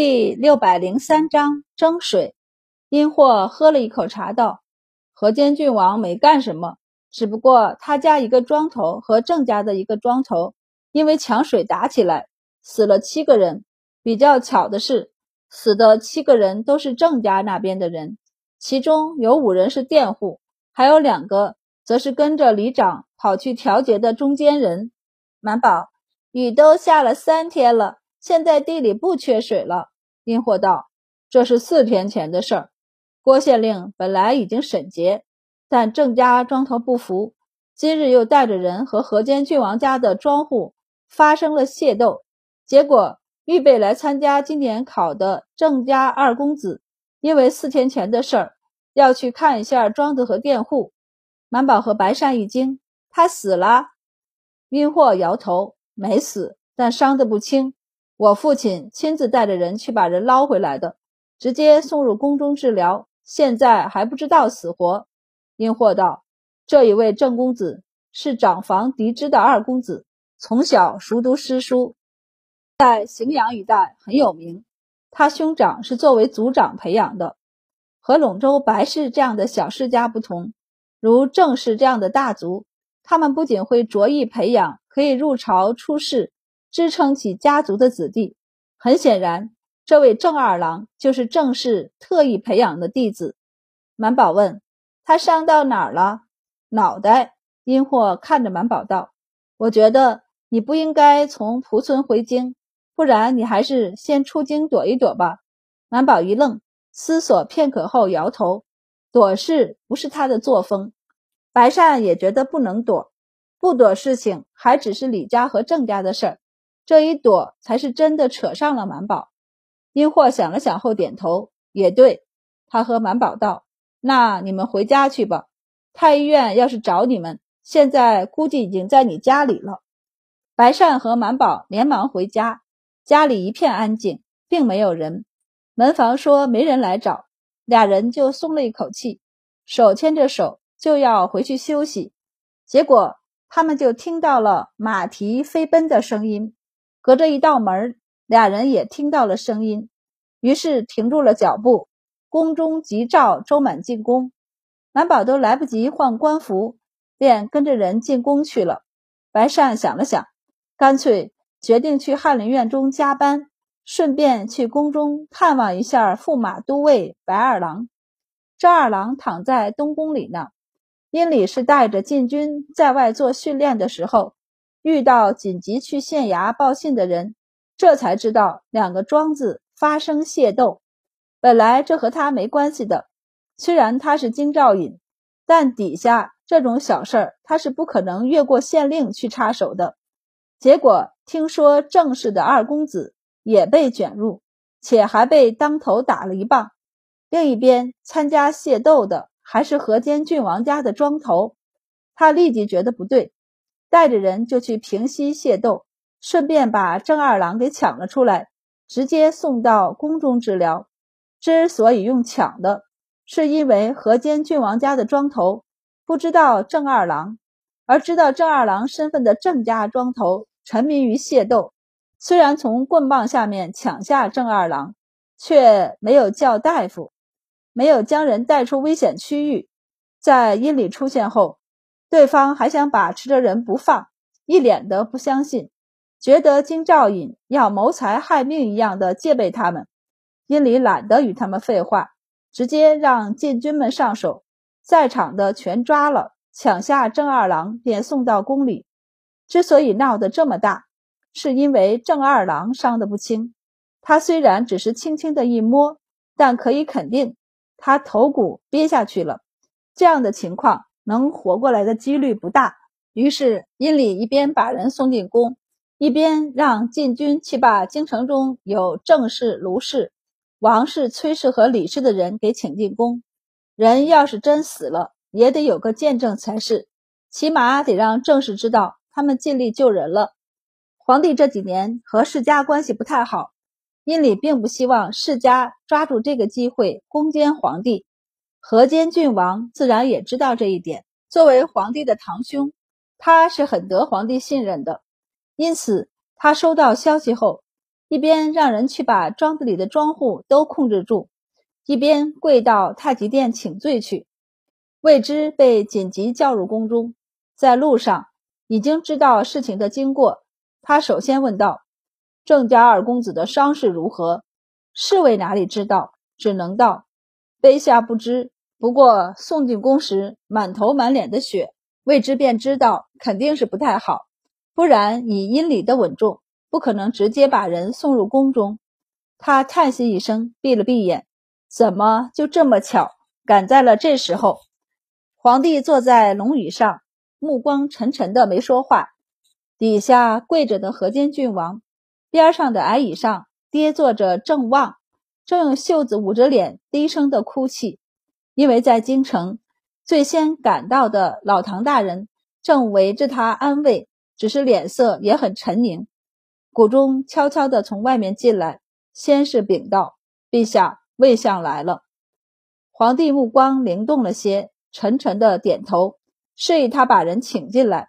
第六百零三章蒸水。殷霍喝了一口茶，道：“河间郡王没干什么，只不过他家一个庄头和郑家的一个庄头因为抢水打起来，死了七个人。比较巧的是，死的七个人都是郑家那边的人，其中有五人是佃户，还有两个则是跟着里长跑去调节的中间人。”满宝，雨都下了三天了。现在地里不缺水了，殷霍道：“这是四天前的事儿。郭县令本来已经审结，但郑家庄头不服，今日又带着人和河间郡王家的庄户发生了械斗。结果预备来参加今年考的郑家二公子，因为四天前的事儿，要去看一下庄子和佃户。”满宝和白善一惊：“他死了？”殷霍摇头：“没死，但伤得不轻。”我父亲亲自带着人去把人捞回来的，直接送入宫中治疗，现在还不知道死活。殷霍道：“这一位郑公子是长房嫡支的二公子，从小熟读诗书，在荥阳一带很有名。他兄长是作为族长培养的，和陇州白氏这样的小世家不同，如郑氏这样的大族，他们不仅会着意培养可以入朝出仕。”支撑起家族的子弟，很显然，这位郑二郎就是郑氏特意培养的弟子。满宝问他伤到哪儿了？脑袋。殷霍看着满宝道：“我觉得你不应该从蒲村回京，不然你还是先出京躲一躲吧。”满宝一愣，思索片刻后摇头：“躲事不是他的作风。”白善也觉得不能躲，不躲事情还只是李家和郑家的事儿。这一躲才是真的扯上了满宝。殷霍想了想后点头，也对。他和满宝道：“那你们回家去吧。太医院要是找你们，现在估计已经在你家里了。”白善和满宝连忙回家，家里一片安静，并没有人。门房说没人来找，俩人就松了一口气，手牵着手就要回去休息。结果他们就听到了马蹄飞奔的声音。隔着一道门，俩人也听到了声音，于是停住了脚步。宫中急召周满进宫，满宝都来不及换官服，便跟着人进宫去了。白善想了想，干脆决定去翰林院中加班，顺便去宫中探望一下驸马都尉白二郎。赵二郎躺在东宫里呢。因里是带着禁军在外做训练的时候。遇到紧急去县衙报信的人，这才知道两个庄子发生械斗。本来这和他没关系的，虽然他是京兆尹，但底下这种小事儿他是不可能越过县令去插手的。结果听说郑氏的二公子也被卷入，且还被当头打了一棒。另一边参加械斗的还是河间郡王家的庄头，他立即觉得不对。带着人就去平息械斗，顺便把郑二郎给抢了出来，直接送到宫中治疗。之所以用抢的，是因为河间郡王家的庄头不知道郑二郎，而知道郑二郎身份的郑家庄头沉迷于械斗，虽然从棍棒下面抢下郑二郎，却没有叫大夫，没有将人带出危险区域。在阴里出现后。对方还想把持着人不放，一脸的不相信，觉得金兆尹要谋财害命一样的戒备他们。殷礼懒得与他们废话，直接让禁军们上手，在场的全抓了，抢下郑二郎便送到宫里。之所以闹得这么大，是因为郑二郎伤得不轻。他虽然只是轻轻的一摸，但可以肯定，他头骨憋下去了。这样的情况。能活过来的几率不大，于是殷礼一边把人送进宫，一边让禁军去把京城中有郑氏、卢氏、王氏、崔氏和李氏的人给请进宫。人要是真死了，也得有个见证才是，起码得让郑氏知道他们尽力救人了。皇帝这几年和世家关系不太好，殷礼并不希望世家抓住这个机会攻坚皇帝。河间郡王自然也知道这一点。作为皇帝的堂兄，他是很得皇帝信任的，因此他收到消息后，一边让人去把庄子里的庄户都控制住，一边跪到太极殿请罪去。未知被紧急叫入宫中，在路上已经知道事情的经过。他首先问道：“郑家二公子的伤势如何？”侍卫哪里知道，只能道：“卑下不知。不过送进宫时满头满脸的血，未知便知道肯定是不太好。不然以阴里的稳重，不可能直接把人送入宫中。”他叹息一声，闭了闭眼。怎么就这么巧，赶在了这时候？皇帝坐在龙椅上，目光沉沉的，没说话。底下跪着的河间郡王，边上的矮椅上跌坐着郑旺，正用袖子捂着脸，低声的哭泣。因为在京城，最先赶到的老唐大人正围着他安慰，只是脸色也很沉凝。谷中悄悄地从外面进来，先是禀道：“陛下，魏相来了。”皇帝目光灵动了些。沉沉的点头，示意他把人请进来。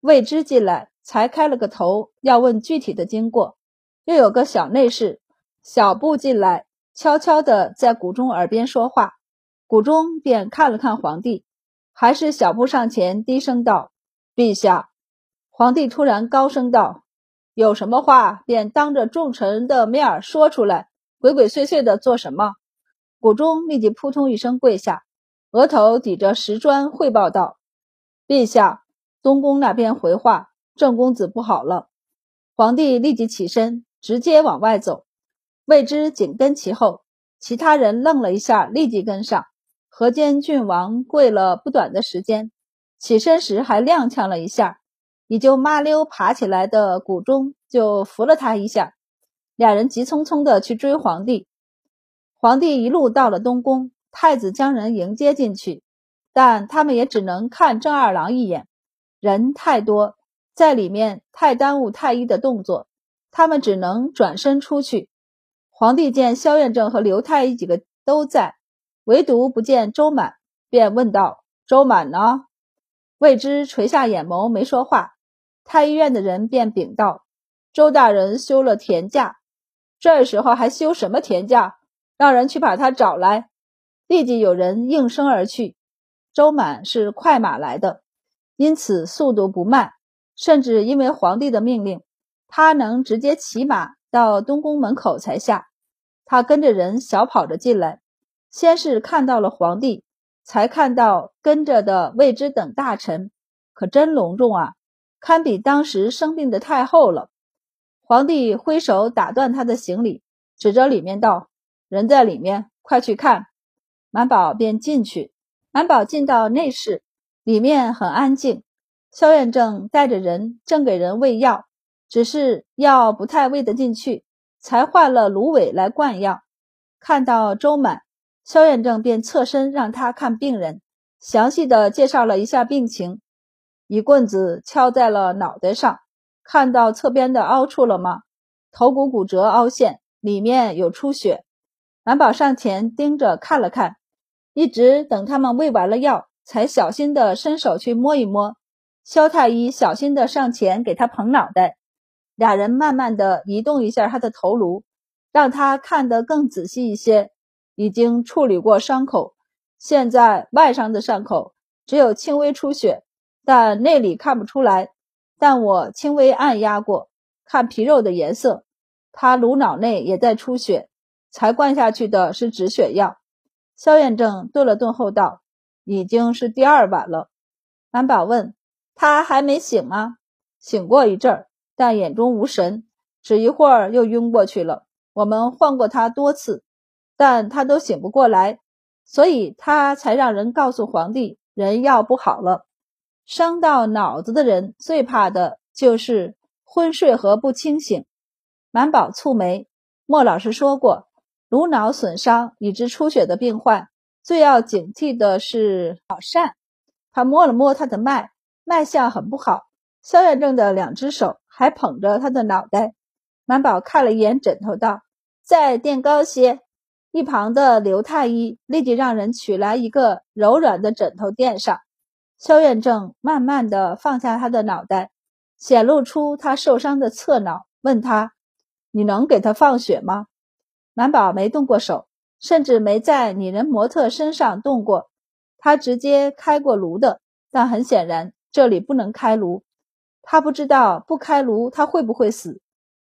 未知进来，才开了个头，要问具体的经过。又有个小内侍小步进来，悄悄地在谷中耳边说话。谷中便看了看皇帝，还是小步上前低声道：“陛下。”皇帝突然高声道：“有什么话，便当着众臣的面说出来，鬼鬼祟祟的做什么？”谷中立即扑通一声跪下。额头抵着石砖，汇报道：“陛下，东宫那边回话，郑公子不好了。”皇帝立即起身，直接往外走。未知紧跟其后，其他人愣了一下，立即跟上。河间郡王跪了不短的时间，起身时还踉跄了一下，已就麻溜爬起来的谷中就扶了他一下。俩人急匆匆地去追皇帝。皇帝一路到了东宫。太子将人迎接进去，但他们也只能看郑二郎一眼。人太多，在里面太耽误太医的动作，他们只能转身出去。皇帝见萧彦正和刘太医几个都在，唯独不见周满，便问道：“周满呢？”未知垂下眼眸，没说话。太医院的人便禀道：“周大人休了田假，这时候还休什么田假？让人去把他找来。”立即有人应声而去。周满是快马来的，因此速度不慢，甚至因为皇帝的命令，他能直接骑马到东宫门口才下。他跟着人小跑着进来，先是看到了皇帝，才看到跟着的魏之等大臣，可真隆重啊，堪比当时生病的太后了。皇帝挥手打断他的行礼，指着里面道：“人在里面，快去看。”满宝便进去，满宝进到内室，里面很安静。萧远正带着人正给人喂药，只是药不太喂得进去，才换了芦苇来灌药。看到周满，萧远正便侧身让他看病人，详细的介绍了一下病情。一棍子敲在了脑袋上，看到侧边的凹处了吗？头骨骨折凹陷，里面有出血。蓝宝上前盯着看了看。一直等他们喂完了药，才小心的伸手去摸一摸。萧太医小心的上前给他捧脑袋，俩人慢慢的移动一下他的头颅，让他看得更仔细一些。已经处理过伤口，现在外伤的伤口只有轻微出血，但内里看不出来。但我轻微按压过，看皮肉的颜色，他颅脑内也在出血，才灌下去的是止血药。萧彦正顿了顿后道：“已经是第二晚了。”安宝问：“他还没醒吗？”“醒过一阵儿，但眼中无神，只一会儿又晕过去了。我们唤过他多次，但他都醒不过来，所以他才让人告诉皇帝，人要不好了。伤到脑子的人最怕的就是昏睡和不清醒。”满宝蹙眉：“莫老师说过。”颅脑损伤以致出血的病患，最要警惕的是脑疝。他摸了摸他的脉，脉象很不好。萧远正的两只手还捧着他的脑袋。满宝看了一眼枕头，道：“再垫高些。”一旁的刘太医立即让人取来一个柔软的枕头垫上。萧远正慢慢的放下他的脑袋，显露出他受伤的侧脑，问他：“你能给他放血吗？满宝没动过手，甚至没在拟人模特身上动过。他直接开过颅的，但很显然这里不能开颅。他不知道不开颅他会不会死，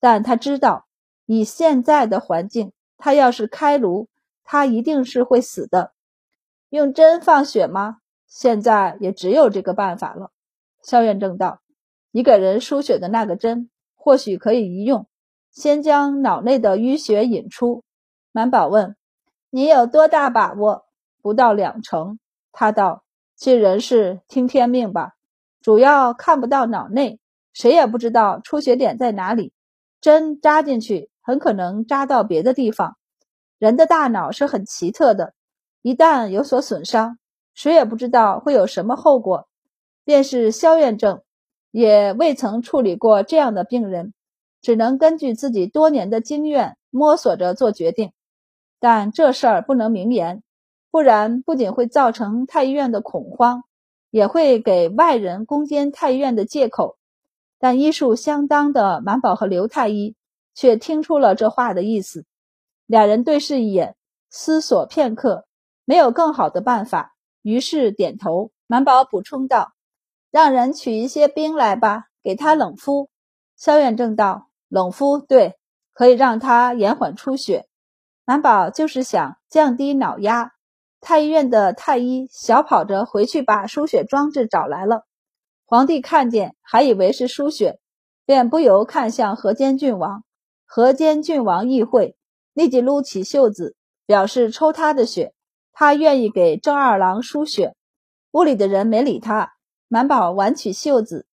但他知道以现在的环境，他要是开颅，他一定是会死的。用针放血吗？现在也只有这个办法了。肖院正道：“你给人输血的那个针，或许可以一用。先将脑内的淤血引出。”满宝问：“你有多大把握？”不到两成。他道：“尽人事，听天命吧。主要看不到脑内，谁也不知道出血点在哪里。针扎进去，很可能扎到别的地方。人的大脑是很奇特的，一旦有所损伤，谁也不知道会有什么后果。”便是萧院正，也未曾处理过这样的病人，只能根据自己多年的经验摸索着做决定。但这事儿不能明言，不然不仅会造成太医院的恐慌，也会给外人攻坚太医院的借口。但医术相当的满宝和刘太医却听出了这话的意思，两人对视一眼，思索片刻，没有更好的办法，于是点头。满宝补充道。让人取一些冰来吧，给他冷敷。萧远正道：“冷敷对，可以让他延缓出血。”满宝就是想降低脑压。太医院的太医小跑着回去把输血装置找来了。皇帝看见，还以为是输血，便不由看向河间郡王。河间郡王议会，立即撸起袖子，表示抽他的血，他愿意给郑二郎输血。屋里的人没理他。满宝挽起袖子，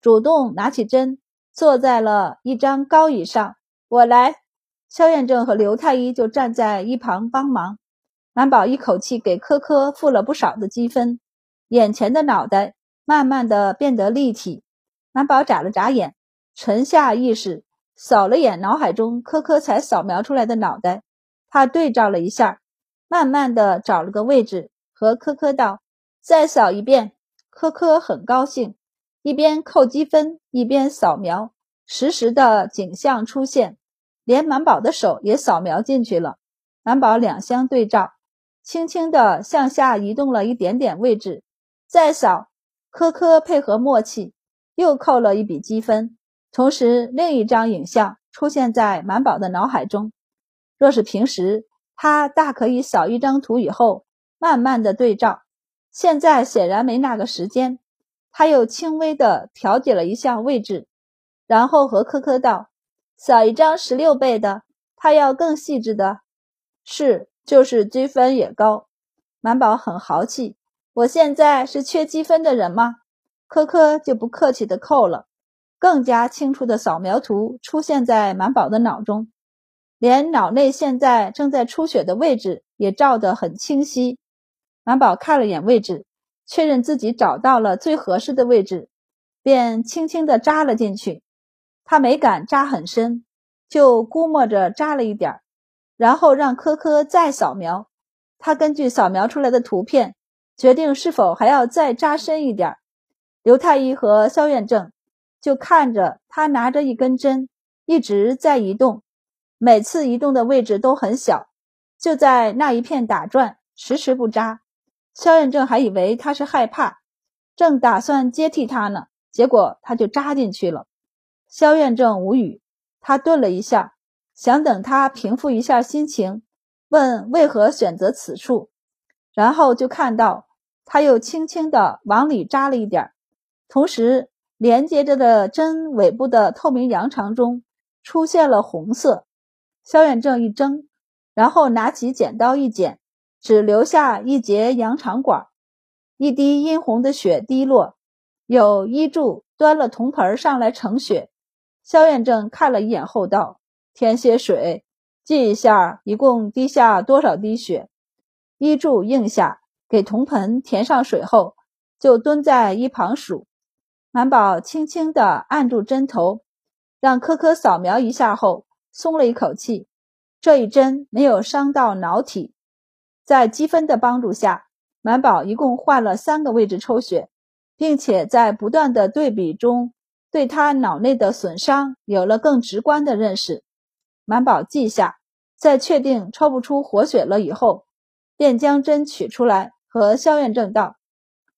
主动拿起针，坐在了一张高椅上。我来，萧院正和刘太医就站在一旁帮忙。满宝一口气给科科付了不少的积分，眼前的脑袋慢慢的变得立体。满宝眨了眨眼，沉下意识，扫了眼脑海中科科才扫描出来的脑袋，他对照了一下，慢慢的找了个位置，和科科道：“再扫一遍。”科科很高兴，一边扣积分一边扫描，实时的景象出现，连满宝的手也扫描进去了。满宝两相对照，轻轻的向下移动了一点点位置，再扫，科科配合默契，又扣了一笔积分。同时，另一张影像出现在满宝的脑海中。若是平时，他大可以扫一张图以后，慢慢的对照。现在显然没那个时间，他又轻微的调节了一下位置，然后和科科道：“扫一张十六倍的，他要更细致的。”是，就是积分也高。满宝很豪气：“我现在是缺积分的人吗？”科科就不客气的扣了。更加清楚的扫描图出现在满宝的脑中，连脑内现在正在出血的位置也照得很清晰。满宝看了眼位置，确认自己找到了最合适的位置，便轻轻的扎了进去。他没敢扎很深，就估摸着扎了一点儿，然后让科科再扫描。他根据扫描出来的图片，决定是否还要再扎深一点。刘太医和萧院正就看着他拿着一根针，一直在移动，每次移动的位置都很小，就在那一片打转，迟迟不扎。萧院正还以为他是害怕，正打算接替他呢，结果他就扎进去了。萧院正无语，他顿了一下，想等他平复一下心情，问为何选择此处，然后就看到他又轻轻地往里扎了一点儿，同时连接着的针尾部的透明羊肠中出现了红色。萧远正一怔，然后拿起剪刀一剪。只留下一节羊肠管，一滴殷红的血滴落。有医助端了铜盆上来盛血。萧远正看了一眼后道：“添些水，记一下，一共滴下多少滴血？”医助应下，给铜盆填上水后，就蹲在一旁数。满宝轻轻地按住针头，让科科扫描一下后，松了一口气。这一针没有伤到脑体。在积分的帮助下，满宝一共换了三个位置抽血，并且在不断的对比中，对他脑内的损伤有了更直观的认识。满宝记下，在确定抽不出活血了以后，便将针取出来，和萧院正道：“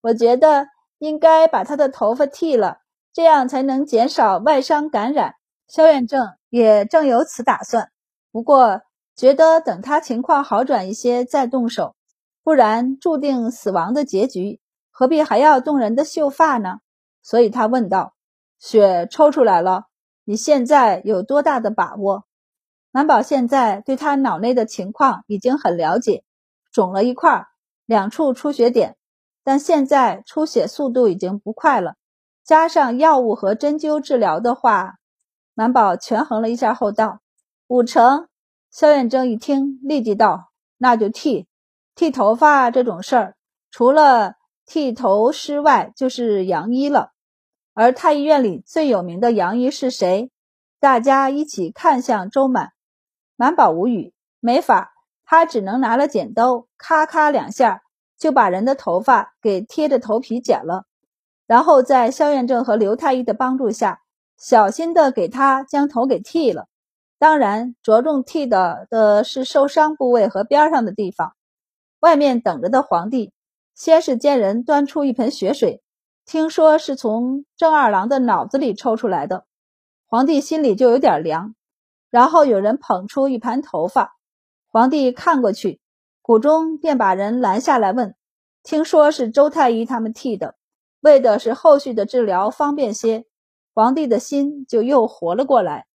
我觉得应该把他的头发剃了，这样才能减少外伤感染。”萧院正也正有此打算，不过觉得等他情况好转一些再动手，不然注定死亡的结局，何必还要动人的秀发呢？所以他问道：“血抽出来了，你现在有多大的把握？”满宝现在对他脑内的情况已经很了解，肿了一块，两处出血点，但现在出血速度已经不快了，加上药物和针灸治疗的话，满宝权衡了一下后道：“五成。”萧远征一听，立即道：“那就剃，剃头发这种事儿，除了剃头师外，就是杨医了。而太医院里最有名的杨医是谁？”大家一起看向周满。满宝无语，没法，他只能拿了剪刀，咔咔两下就把人的头发给贴着头皮剪了，然后在萧院正和刘太医的帮助下，小心的给他将头给剃了。当然，着重剃的的是受伤部位和边上的地方。外面等着的皇帝，先是见人端出一盆血水，听说是从郑二郎的脑子里抽出来的，皇帝心里就有点凉。然后有人捧出一盘头发，皇帝看过去，谷中便把人拦下来问：“听说是周太医他们替的，为的是后续的治疗方便些。”皇帝的心就又活了过来。